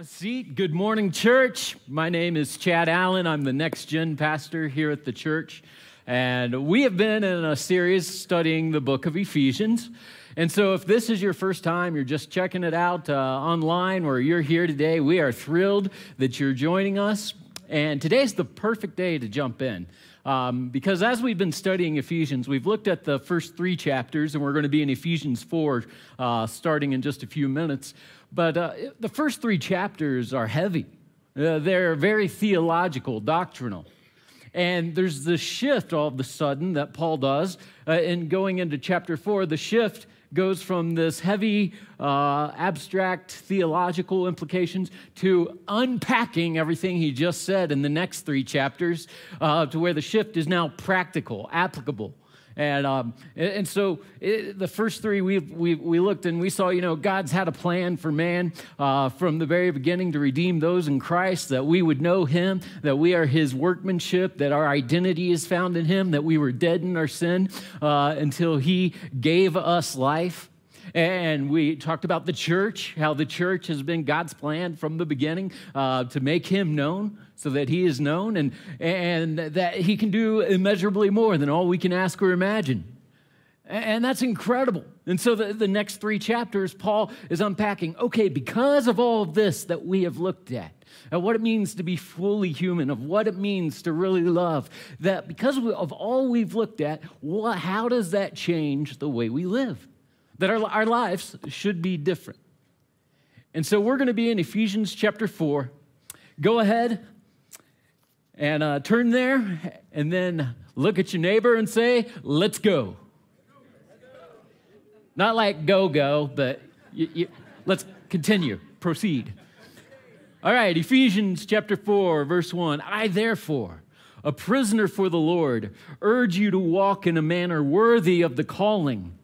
Have a seat. Good morning, church. My name is Chad Allen. I'm the next gen pastor here at the church. And we have been in a series studying the book of Ephesians. And so, if this is your first time, you're just checking it out uh, online, or you're here today, we are thrilled that you're joining us. And today's the perfect day to jump in. Um, because as we've been studying Ephesians, we've looked at the first three chapters, and we're going to be in Ephesians 4 uh, starting in just a few minutes. But uh, the first three chapters are heavy, uh, they're very theological, doctrinal. And there's the shift all of a sudden that Paul does uh, in going into chapter 4. The shift goes from this heavy, uh, abstract theological implications to unpacking everything he just said in the next three chapters uh, to where the shift is now practical, applicable. And, um, and so it, the first three we, we, we looked and we saw, you know, God's had a plan for man uh, from the very beginning to redeem those in Christ, that we would know him, that we are his workmanship, that our identity is found in him, that we were dead in our sin uh, until he gave us life. And we talked about the church, how the church has been God's plan from the beginning uh, to make him known so that he is known and, and that he can do immeasurably more than all we can ask or imagine. And that's incredible. And so the, the next three chapters, Paul is unpacking okay, because of all of this that we have looked at, of what it means to be fully human, of what it means to really love, that because of all we've looked at, what, how does that change the way we live? That our, our lives should be different. And so we're going to be in Ephesians chapter 4. Go ahead, and uh, turn there and then look at your neighbor and say, Let's go. Not like go, go, but let's continue, proceed. All right, Ephesians chapter 4, verse 1. I, therefore, a prisoner for the Lord, urge you to walk in a manner worthy of the calling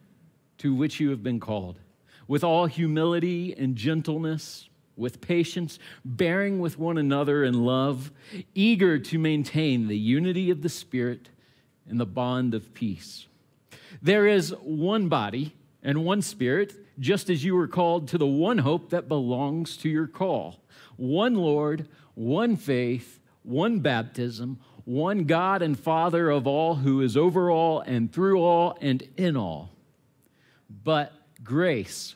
to which you have been called, with all humility and gentleness with patience, bearing with one another in love, eager to maintain the unity of the Spirit in the bond of peace. There is one body and one Spirit, just as you were called to the one hope that belongs to your call one Lord, one faith, one baptism, one God and Father of all, who is over all and through all and in all. But grace,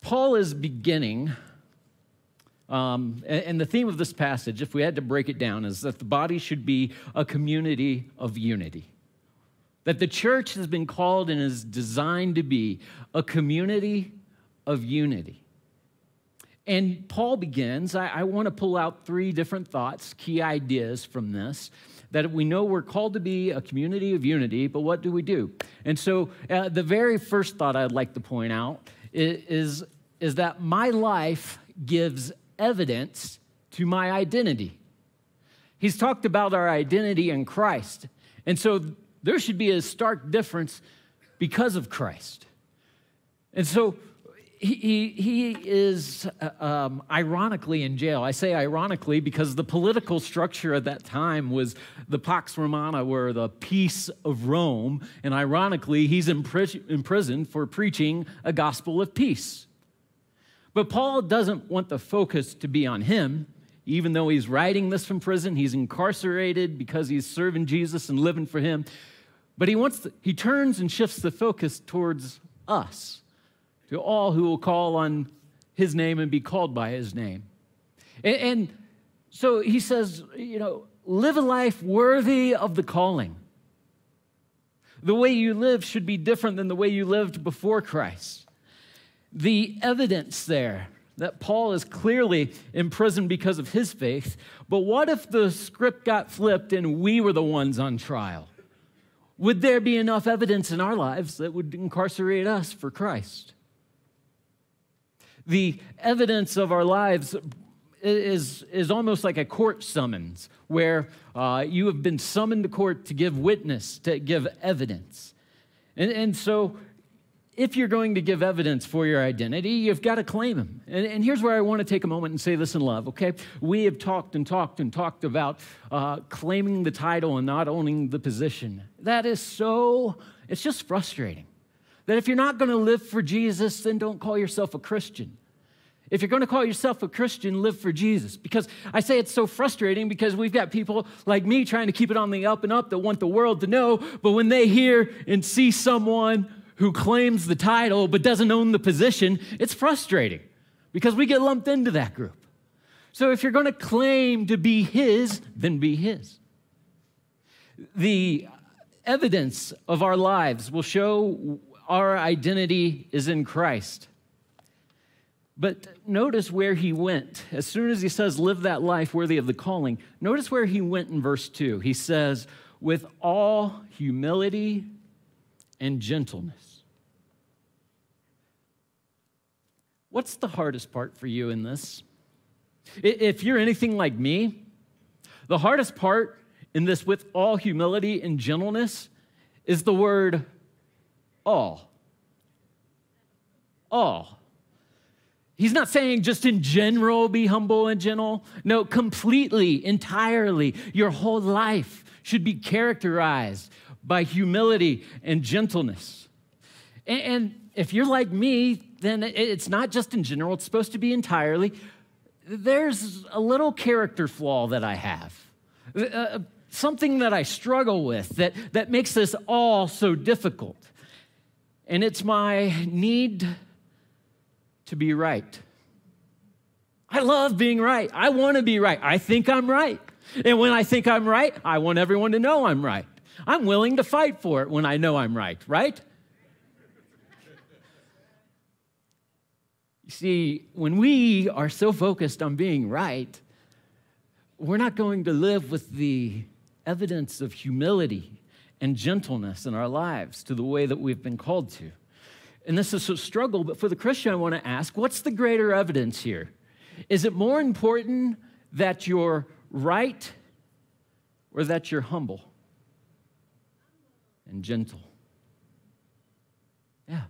Paul is beginning, um, and, and the theme of this passage, if we had to break it down, is that the body should be a community of unity. That the church has been called and is designed to be a community of unity. And Paul begins, I, I want to pull out three different thoughts, key ideas from this that we know we're called to be a community of unity, but what do we do? And so, uh, the very first thought I'd like to point out is, is that my life gives evidence to my identity. He's talked about our identity in Christ. And so there should be a stark difference because of Christ. And so he, he is uh, um, ironically in jail. I say ironically because the political structure at that time was the Pax Romana, were the peace of Rome. And ironically, he's prison for preaching a gospel of peace. But Paul doesn't want the focus to be on him. Even though he's writing this from prison, he's incarcerated because he's serving Jesus and living for him. But he wants he turns and shifts the focus towards us to all who will call on his name and be called by his name. And, and so he says, you know, live a life worthy of the calling. The way you live should be different than the way you lived before Christ. The evidence there that Paul is clearly in prison because of his faith, but what if the script got flipped and we were the ones on trial? Would there be enough evidence in our lives that would incarcerate us for Christ? The evidence of our lives is, is almost like a court summons where uh, you have been summoned to court to give witness, to give evidence. And, and so, if you're going to give evidence for your identity, you've got to claim them. And, and, here's where I want to take a moment and say this in love, okay? We have talked and talked and talked about uh, claiming the title and not owning the position. That is so, it's just frustrating. That if you're not going to live for Jesus, then don't call yourself a Christian. If you're going to call yourself a Christian, live for Jesus. Because I say it's so frustrating because we've got people like me trying to keep it on the up and up that want the world to know, but when they hear and see someone who claims the title but doesn't own the position, it's frustrating because we get lumped into that group. So if you're going to claim to be His, then be His. The evidence of our lives will show our identity is in Christ. But notice where he went. As soon as he says, live that life worthy of the calling, notice where he went in verse 2. He says, with all humility and gentleness. What's the hardest part for you in this? If you're anything like me, the hardest part in this with all humility and gentleness is the word all. All. He's not saying just in general be humble and gentle. No, completely, entirely. Your whole life should be characterized by humility and gentleness. And, and if you're like me, then it's not just in general, it's supposed to be entirely. There's a little character flaw that I have. Uh, uh something that I struggle with that, that makes this all so difficult. And it's my need to be right. I love being right. I want to be right. I think I'm right. And when I think I'm right, I want everyone to know I'm right. I'm willing to fight for it when I know I'm right, right? You see, when we are so focused on being right, we're not going to live with the evidence of humility and gentleness in our lives to the way that we've been called to. And this is a struggle, but for the Christian, I want to ask what's the greater evidence here? Is it more important that you're right or that you're humble and gentle? Yeah.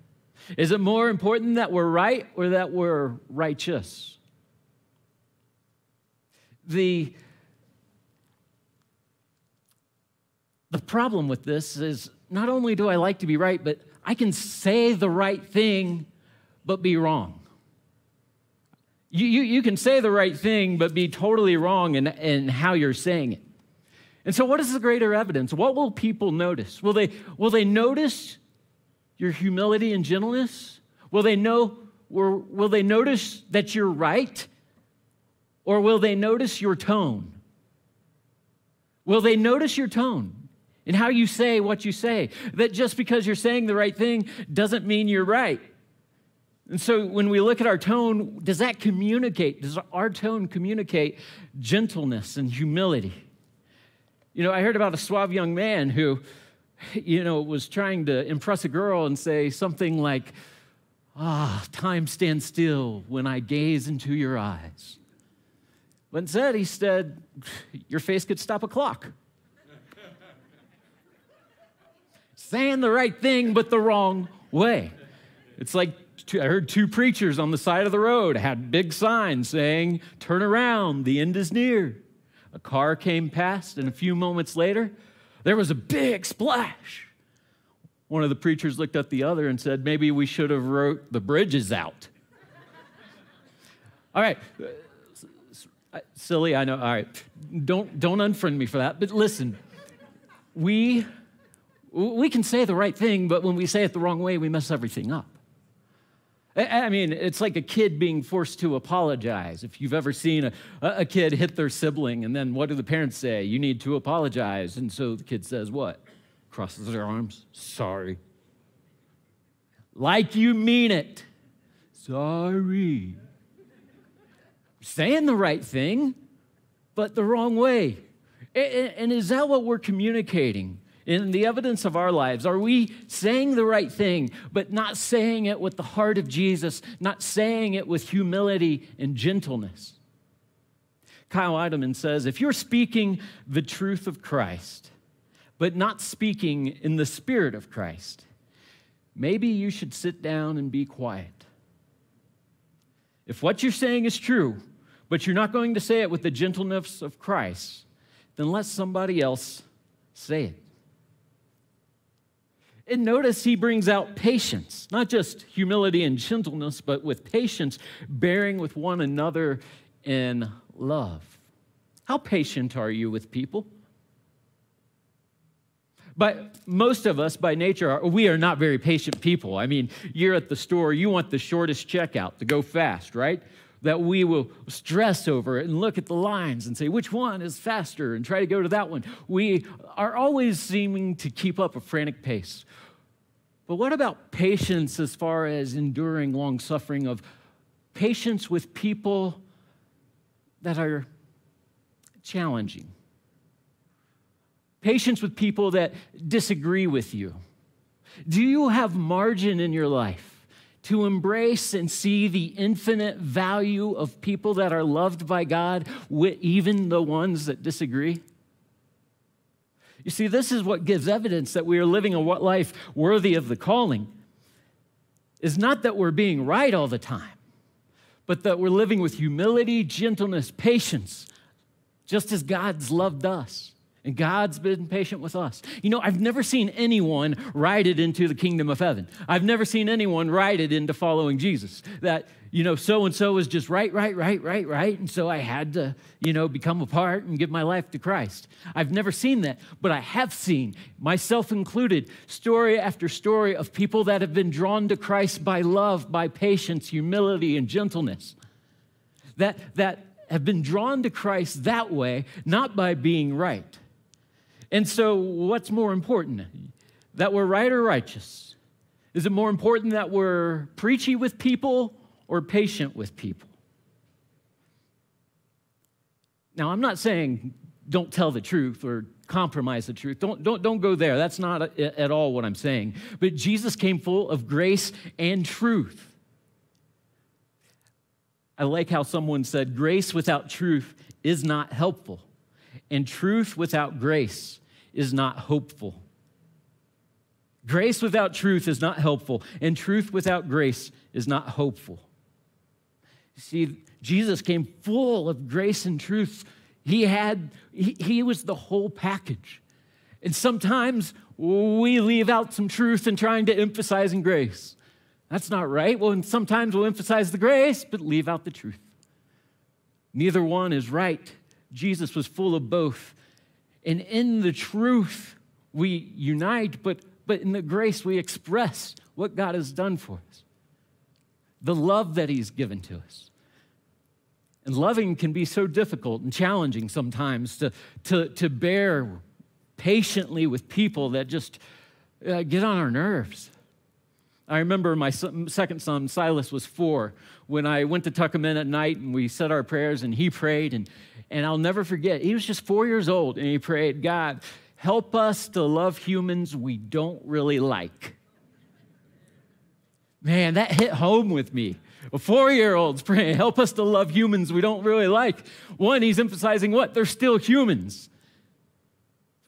Is it more important that we're right or that we're righteous? The, the problem with this is not only do I like to be right, but I can say the right thing but be wrong. You, you, you can say the right thing but be totally wrong in, in how you're saying it. And so, what is the greater evidence? What will people notice? Will they, will they notice your humility and gentleness? Will they know, or will they notice that you're right? Or will they notice your tone? Will they notice your tone? And how you say what you say. That just because you're saying the right thing doesn't mean you're right. And so when we look at our tone, does that communicate? Does our tone communicate gentleness and humility? You know, I heard about a suave young man who, you know, was trying to impress a girl and say something like, Ah, time stands still when I gaze into your eyes. But instead, he said, Your face could stop a clock. Saying the right thing, but the wrong way. It's like I heard two preachers on the side of the road had big signs saying, Turn around, the end is near. A car came past, and a few moments later, there was a big splash. One of the preachers looked at the other and said, Maybe we should have wrote the bridges out. All right. Silly, I know. All right. Don't, don't unfriend me for that. But listen, we we can say the right thing, but when we say it the wrong way, we mess everything up. I mean, it's like a kid being forced to apologize. If you've ever seen a, a kid hit their sibling, and then what do the parents say? You need to apologize. And so the kid says, What? Crosses their arms, Sorry. Like you mean it. Sorry. Saying the right thing, but the wrong way. And is that what we're communicating? In the evidence of our lives? Are we saying the right thing, but not saying it with the heart of Jesus, not saying it with humility and gentleness? Kyle Idleman says if you're speaking the truth of Christ, but not speaking in the spirit of Christ, maybe you should sit down and be quiet. If what you're saying is true, but you're not going to say it with the gentleness of Christ, then let somebody else say it. And notice he brings out patience, not just humility and gentleness, but with patience, bearing with one another in love. How patient are you with people? But most of us, by nature, are, we are not very patient people. I mean, you're at the store, you want the shortest checkout to go fast, right? That we will stress over it and look at the lines and say, which one is faster, and try to go to that one. We are always seeming to keep up a frantic pace. But what about patience as far as enduring long suffering, of patience with people that are challenging? Patience with people that disagree with you. Do you have margin in your life to embrace and see the infinite value of people that are loved by God, even the ones that disagree? You see, this is what gives evidence that we are living a life worthy of the calling. Is not that we're being right all the time, but that we're living with humility, gentleness, patience, just as God's loved us. And God's been patient with us. You know, I've never seen anyone ride it into the kingdom of heaven. I've never seen anyone ride it into following Jesus. That, you know, so and so was just right, right, right, right, right. And so I had to, you know, become a part and give my life to Christ. I've never seen that, but I have seen, myself included, story after story of people that have been drawn to Christ by love, by patience, humility, and gentleness. That, that have been drawn to Christ that way, not by being right and so, what's more important? That we're right or righteous? Is it more important that we're preachy with people or patient with people? Now, I'm not saying don't tell the truth or compromise the truth. Don't, don't, don't go there. That's not at all what I'm saying. But Jesus came full of grace and truth. I like how someone said, grace without truth is not helpful, and truth without grace is not hopeful. Grace without truth is not helpful, and truth without grace is not hopeful. You see, Jesus came full of grace and truth. He had, he, he was the whole package. And sometimes we leave out some truth in trying to emphasize in grace. That's not right. Well, and sometimes we'll emphasize the grace, but leave out the truth. Neither one is right. Jesus was full of both. And in the truth, we unite, but, but in the grace, we express what God has done for us, the love that He's given to us. And loving can be so difficult and challenging sometimes to, to, to bear patiently with people that just uh, get on our nerves. I remember my second son, Silas, was four when I went to tuck him in at night and we said our prayers and he prayed. And, and I'll never forget, he was just four years old and he prayed, God, help us to love humans we don't really like. Man, that hit home with me. A four year old's praying, help us to love humans we don't really like. One, he's emphasizing what? They're still humans.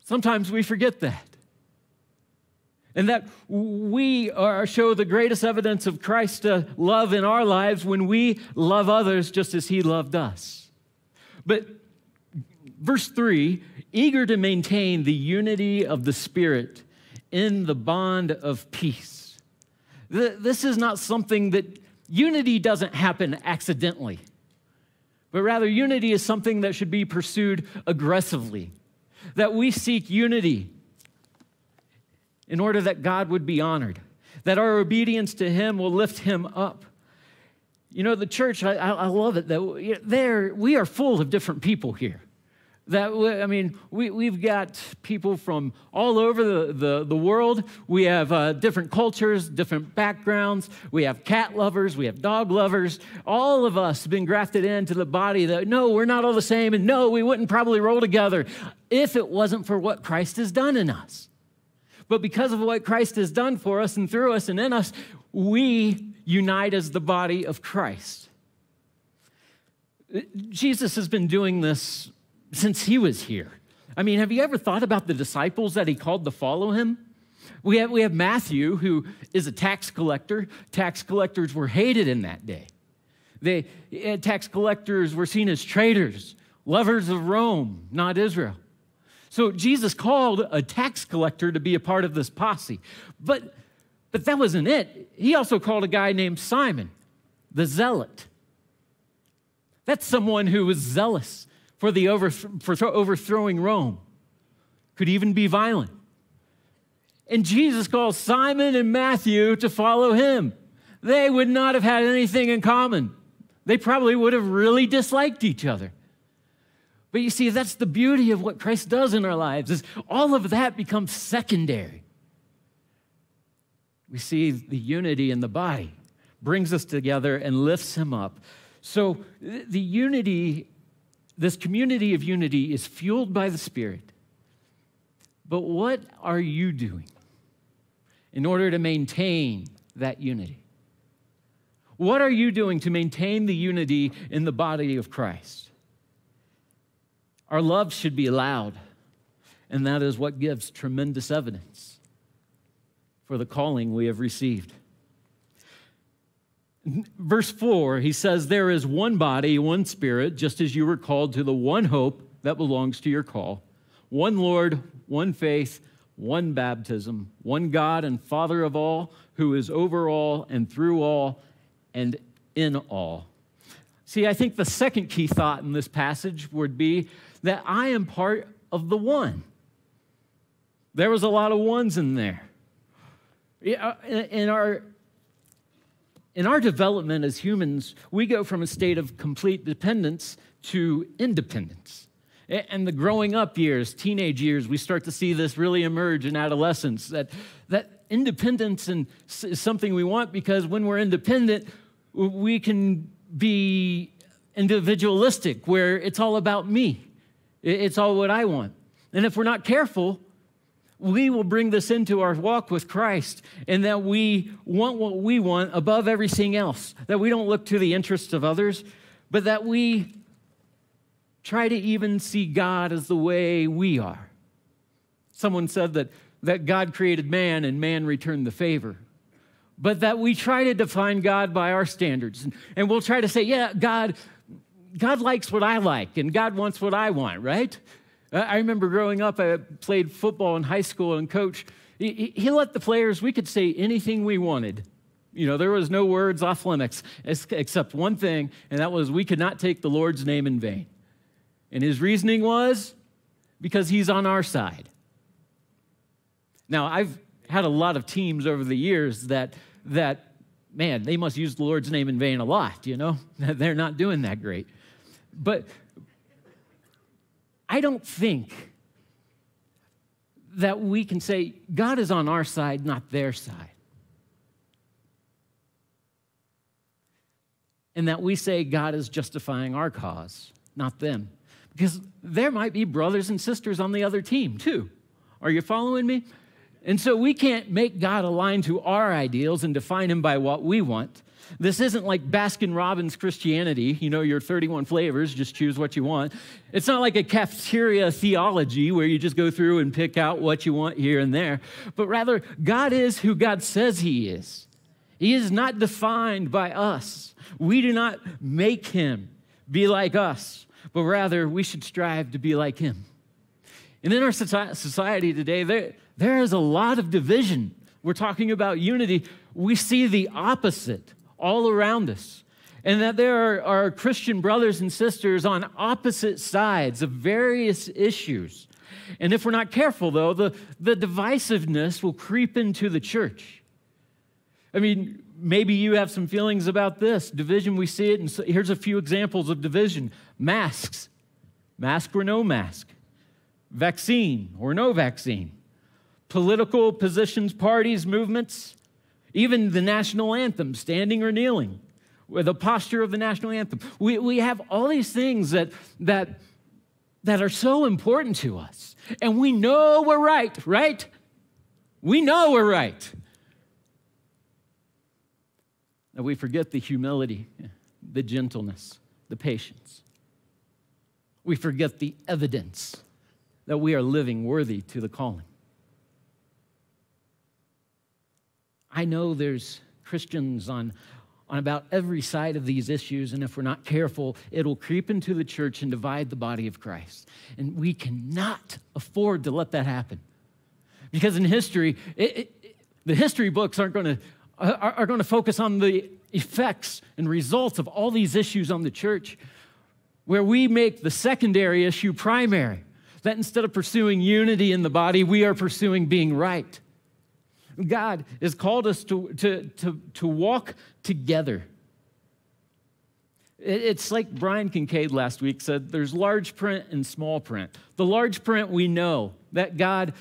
Sometimes we forget that. And that we are, show the greatest evidence of Christ's uh, love in our lives when we love others just as he loved us. But verse 3 eager to maintain the unity of the Spirit in the bond of peace. This is not something that unity doesn't happen accidentally, but rather unity is something that should be pursued aggressively. That we seek unity in order that God would be honored, that our obedience to Him will lift Him up you know, the church, I, I love it that there we are full of different people here. That I mean, we, we've got people from all over the, the, the world. We have uh, different cultures, different backgrounds. We have cat lovers, we have dog lovers. All of us have been grafted into the body that, no, we're not all the same, and no, we wouldn't probably roll together if it wasn't for what Christ has done in us. But because of what Christ has done for us and through us and in us, we unite as the body of Christ. Jesus has been doing this since he was here. I mean, have you ever thought about the disciples that he called to follow him? We have, we have Matthew, who is a tax collector. Tax collectors were hated in that day. They, eh, tax collectors were seen as traitors, lovers of Rome, not Israel. So Jesus called a tax collector to be a part of this posse. But, but that wasn't it. He also called a guy named Simon, the zealot. That's someone who was zealous for, the over, for overthrowing Rome, could even be violent. And Jesus calls Simon and Matthew to follow him. They would not have had anything in common. They probably would have really disliked each other. But you see, that's the beauty of what Christ does in our lives is all of that becomes secondary. We see the unity in the body brings us together and lifts him up. So the unity, this community of unity is fueled by the Spirit. But what are you doing in order to maintain that unity? What are you doing to maintain the unity in the body of Christ? Our love should be loud, and that is what gives tremendous evidence for the calling we have received. Verse 4, he says, There is one body, one spirit, just as you were called to the one hope that belongs to your call, one Lord, one faith, one baptism, one God and Father of all, who is over all and through all and in all. See, I think the second key thought in this passage would be that I am part of the one. There was a lot of ones in there. Uh, in our, in our development as humans, we go from a state of complete dependence to independence. And the growing up years, teenage years, we start to see this really emerge in adolescence that, that independence is something we want because when we're independent, we can be individualistic, where it's all about me, it's all what I want. And if we're not careful, we will bring this into our walk with Christ, and that we want what we want above everything else, that we don't look to the interests of others, but that we try to even see God as the way we are. Someone said that, that God created man and man returned the favor but that we try to define God by our standards. And, we'll try to say, yeah, God, God likes what I like, and God wants what I want, right? I remember growing up, I played football in high school, and coach, he, he let the players, we could say anything we wanted. You know, there was no words off limits except one thing, and that was we could not take the Lord's name in vain. And his reasoning was because he's on our side. Now, I've had a lot of teams over the years that that, man, they must use the Lord's name in vain a lot, you know? They're not doing that great. But I don't think that we can say God is on our side, not their side. And that we say God is justifying our cause, not them. Because there might be brothers and sisters on the other team, too. Are you following me? And so we can't make God align to our ideals and define him by what we want. This isn't like Baskin Robbins Christianity, you know, your 31 flavors, just choose what you want. It's not like a cafeteria theology where you just go through and pick out what you want here and there, but rather, God is who God says He is. He is not defined by us. We do not make Him be like us, but rather, we should strive to be like Him. And in our society today, there, there is a lot of division. We're talking about unity. We see the opposite all around us. And that there are, are Christian brothers and sisters on opposite sides of various issues. And if we're not careful, though, the, the divisiveness will creep into the church. I mean, maybe you have some feelings about this division. We see it, and so here's a few examples of division masks, mask or no mask, vaccine or no vaccine, political positions, parties, movements, even the national anthem, standing or kneeling, the posture of the national anthem. We, we have all these things that, that, that are so important to us. And we know we're right, right? We know we're right. And we forget the humility, the gentleness, the patience. We forget the evidence that we are living worthy to the calling. I know there's Christians on, on about every side of these issues, and if we're not careful, it'll creep into the church and divide the body of Christ. And we cannot afford to let that happen. Because in history, it, it, the history books aren't going to are, are going to focus on the effects and results of all these issues on the church, where we make the secondary issue primary. That instead of pursuing unity in the body, we are pursuing being right. God has called us to, to, to, to walk together. It's like Brian Kincaid last week said there's large print and small print. The large print, we know that God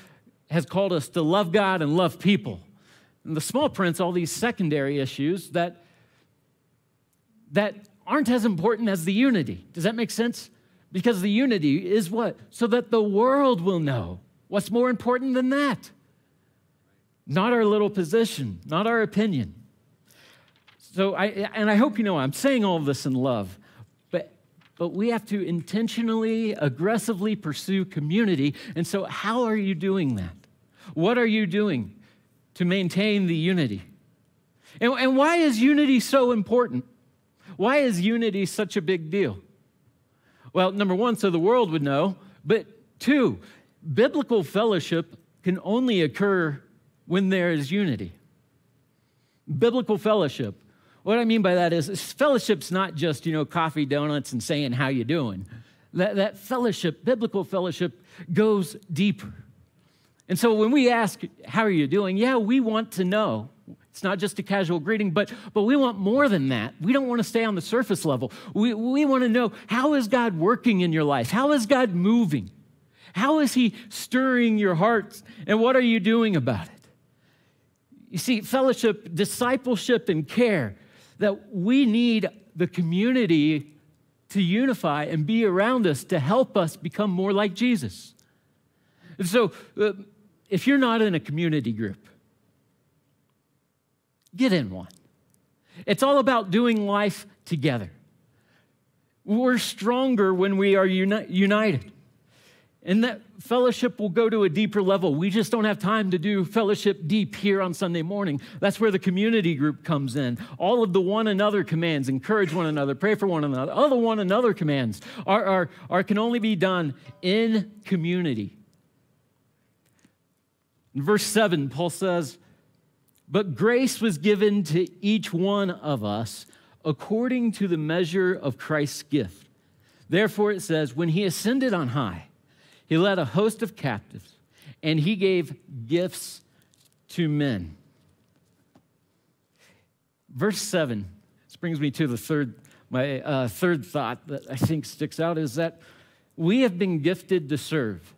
has called us to love God and love people. And the small print's all these secondary issues that, that aren't as important as the unity. Does that make sense? Because the unity is what? So that the world will know. What's more important than that? Not our little position, not our opinion. So I and I hope you know I'm saying all of this in love, but but we have to intentionally, aggressively pursue community. And so how are you doing that? What are you doing to maintain the unity? And, and why is unity so important? Why is unity such a big deal? Well, number one, so the world would know, but two, biblical fellowship can only occur when there is unity. Biblical fellowship. What I mean by that is fellowship's not just, you know, coffee, donuts, and saying how you doing. That, that fellowship, biblical fellowship, goes deeper. And so when we ask, how are you doing? Yeah, we want to know. It's not just a casual greeting, but, but we want more than that. We don't want to stay on the surface level. We, we want to know how is God working in your life? How is God moving? How is He stirring your hearts? And what are you doing about it? You see, fellowship, discipleship, and care, that we need the community to unify and be around us to help us become more like Jesus. And so, uh, if you're not in a community group, get in one. It's all about doing life together. We're stronger when we are uni- united. And that fellowship will go to a deeper level. We just don't have time to do fellowship deep here on Sunday morning. That's where the community group comes in. All of the one another commands, encourage one another, pray for one another, all the one another commands are, are, are can only be done in community. In verse 7, Paul says, But grace was given to each one of us according to the measure of Christ's gift. Therefore, it says, When he ascended on high, he led a host of captives, and he gave gifts to men. Verse 7, this brings me to the third, my uh, third thought that I think sticks out is that we have been gifted to serve.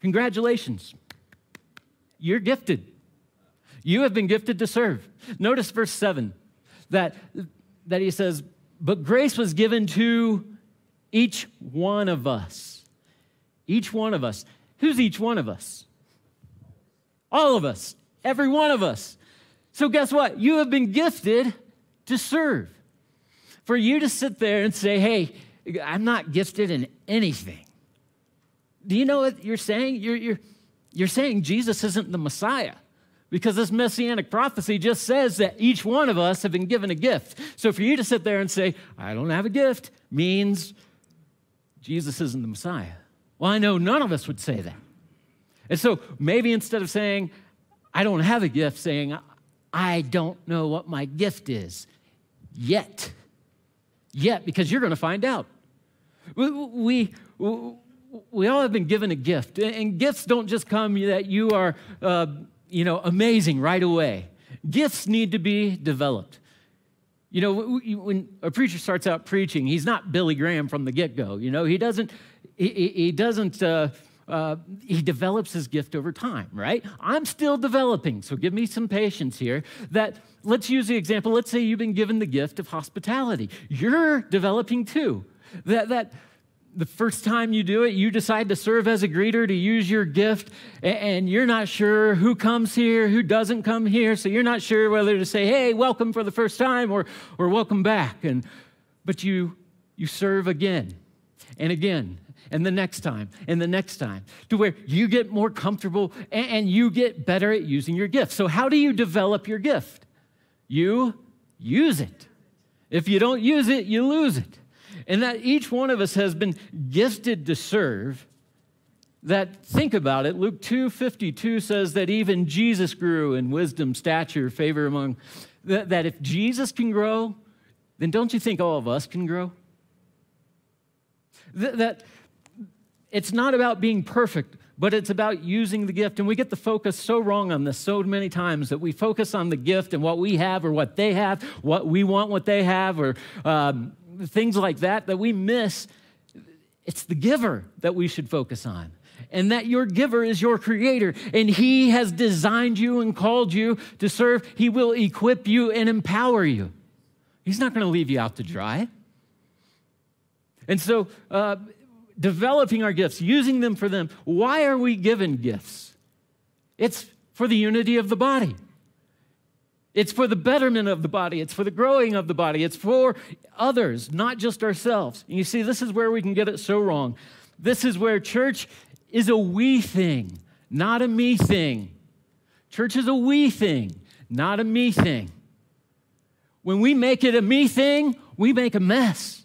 Congratulations. You're gifted. You have been gifted to serve. Notice verse 7 that, that he says, But grace was given to each one of us. Each one of us. Who's each one of us? All of us. Every one of us. So, guess what? You have been gifted to serve. For you to sit there and say, Hey, I'm not gifted in anything do you know what you're saying? You're, you're, you're saying Jesus isn't the Messiah because this messianic prophecy just says that each one of us have been given a gift. So for you to sit there and say, I don't have a gift, means Jesus isn't the Messiah. Well, I know none of us would say that. And so maybe instead of saying, I don't have a gift, saying, I don't know what my gift is yet. Yet, because you're going to find out. We, we, we all have been given a gift, and gifts don't just come that you are, uh, you know, amazing right away. Gifts need to be developed. You know, when a preacher starts out preaching, he's not Billy Graham from the get-go. You know, he doesn't, he, he doesn't, uh, uh, he develops his gift over time, right? I'm still developing, so give me some patience here. That let's use the example. Let's say you've been given the gift of hospitality. You're developing too. That that the first time you do it, you decide to serve as a greeter, to use your gift, and you're not sure who comes here, who doesn't come here. So you're not sure whether to say, hey, welcome for the first time or, or welcome back. And but you, you serve again and again and the next time and the next time to where you get more comfortable and, and you get better at using your gift. So, how do you develop your gift? You use it. If you don't use it, you lose it. And that each one of us has been gifted to serve. That think about it, Luke 2:52 says that even Jesus grew in wisdom, stature, favor among that, that if Jesus can grow, then don't you think all of us can grow? That, that it's not about being perfect, but it's about using the gift. And we get the focus so wrong on this so many times that we focus on the gift and what we have or what they have, what we want, what they have, or um, things like that, that we miss. It's the giver that we should focus on. And that your giver is your creator, and he has designed you and called you to serve. He will equip you and empower you. He's not going to leave you out to dry. And so, uh, developing our gifts, using them for them. Why are we given gifts? It's for the unity of the body. It's for the betterment of the body. It's for the growing of the body. It's for others, not just ourselves. And you see, this is where we can get it so wrong. This is where church is a we thing, not a me thing. Church is a we thing, not a me thing. When we make it a me thing, we make a mess.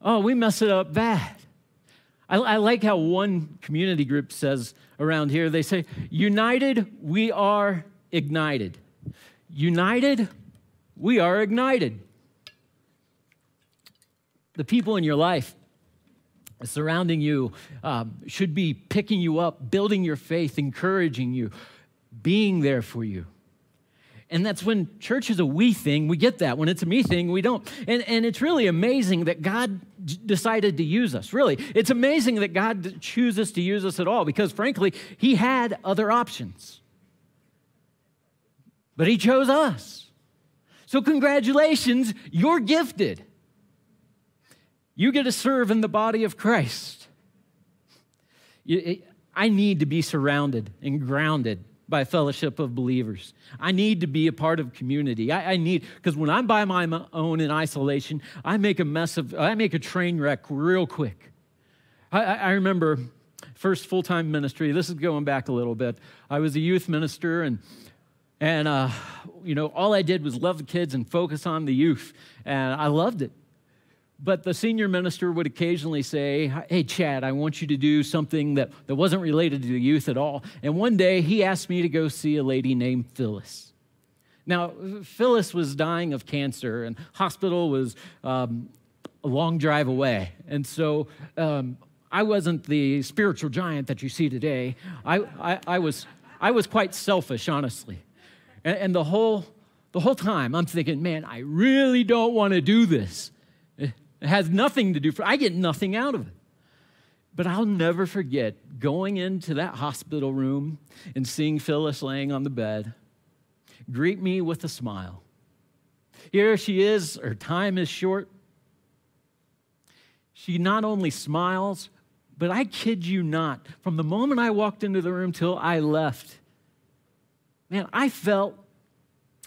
Oh, we mess it up bad. I, I, like how one community group says around here they say, United, we are ignited. United, we are ignited. The people in your life surrounding you um, should be picking you up, building your faith, encouraging you, being there for you. And that's when church is a we thing, we get that. When it's a me thing, we don't. And, and it's really amazing that God decided to use us. Really, it's amazing that God chooses to use us at all because, frankly, He had other options. But He chose us. So, congratulations, you're gifted. You get to serve in the body of Christ. I need to be surrounded and grounded by fellowship of believers. I need to be a part of community. I, I need, because when I'm by my own in isolation, I make a mess of, I make a train wreck real quick. I, I remember first full time ministry, this is going back a little bit. I was a youth minister and and, uh, you know, all I did was love the kids and focus on the youth. And I loved it. But the senior minister would occasionally say, Hey, Chad, I want you to do something that, that wasn't related to the youth at all. And one day he asked me to go see a lady named Phyllis. Now, Phyllis was dying of cancer, and hospital was um, a long drive away. And so um, I wasn't the spiritual giant that you see today. I, I, I, was, I was quite selfish, honestly. And, and the, whole, the whole time I'm thinking, man, I really don't want to do this. It has nothing to do for I get nothing out of it. But I'll never forget going into that hospital room and seeing Phyllis laying on the bed. Greet me with a smile. Here she is, her time is short. She not only smiles, but I kid you not, from the moment I walked into the room till I left, man, I felt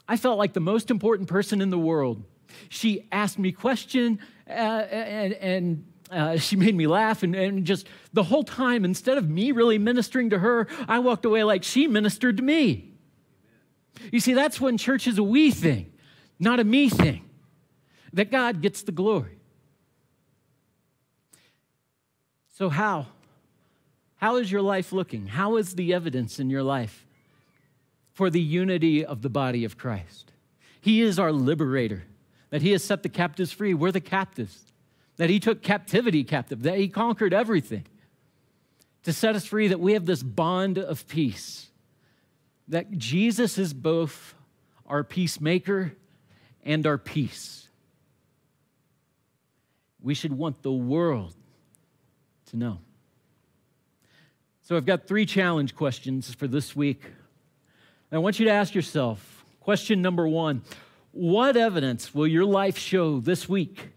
I felt like the most important person in the world. She asked me question uh, and, and uh, she made me laugh and, and just the whole time instead of me really ministering to her i walked away like she ministered to me. You see that's when church is a we thing not a me thing that god gets the glory. So how how is your life looking? How is the evidence in your life for the unity of the body of christ? He is our liberator that he has set the captives free. We're the captives, that he took captivity captive, that he conquered everything to set us free, that we have this bond of peace, that Jesus is both our peacemaker and our peace. We should want the world to know. So I've got three challenge questions for this week. I want you to ask yourself question number one what evidence will your life show this week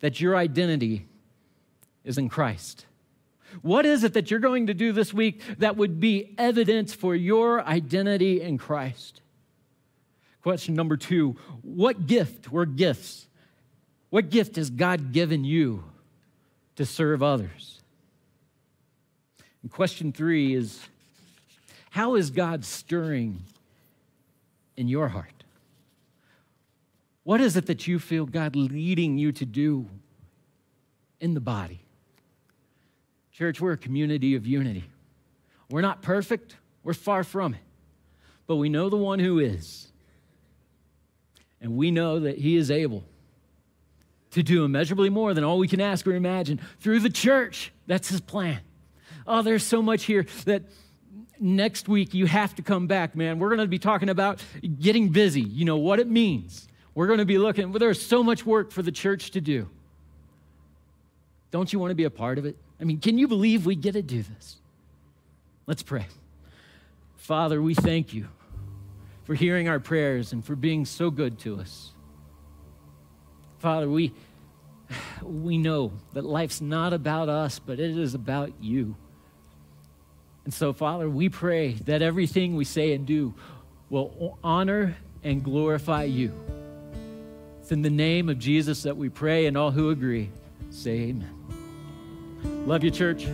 that your identity is in Christ? What is it that you're going to do this week that would be evidence for your identity in Christ? Question number two What gift or gifts What gift has God given you to serve others? And question three is How is God stirring in your heart? What is it that you feel God leading you to do in the body? Church, we're a community of unity. We're not perfect, we're far from it. But we know the one who is. And we know that he is able to do immeasurably more than all we can ask or imagine through the church. That's his plan. Oh, there's so much here that next week you have to come back, man. We're going to be talking about getting busy, you know, what it means. We're going to be looking, well, there's so much work for the church to do. Don't you want to be a part of it? I mean, can you believe we get to do this? Let's pray. Father, we thank you for hearing our prayers and for being so good to us. Father, we, we know that life's not about us, but it is about you. And so, Father, we pray that everything we say and do will honor and glorify you. It's in the name of Jesus that we pray, and all who agree say amen. Love you, church.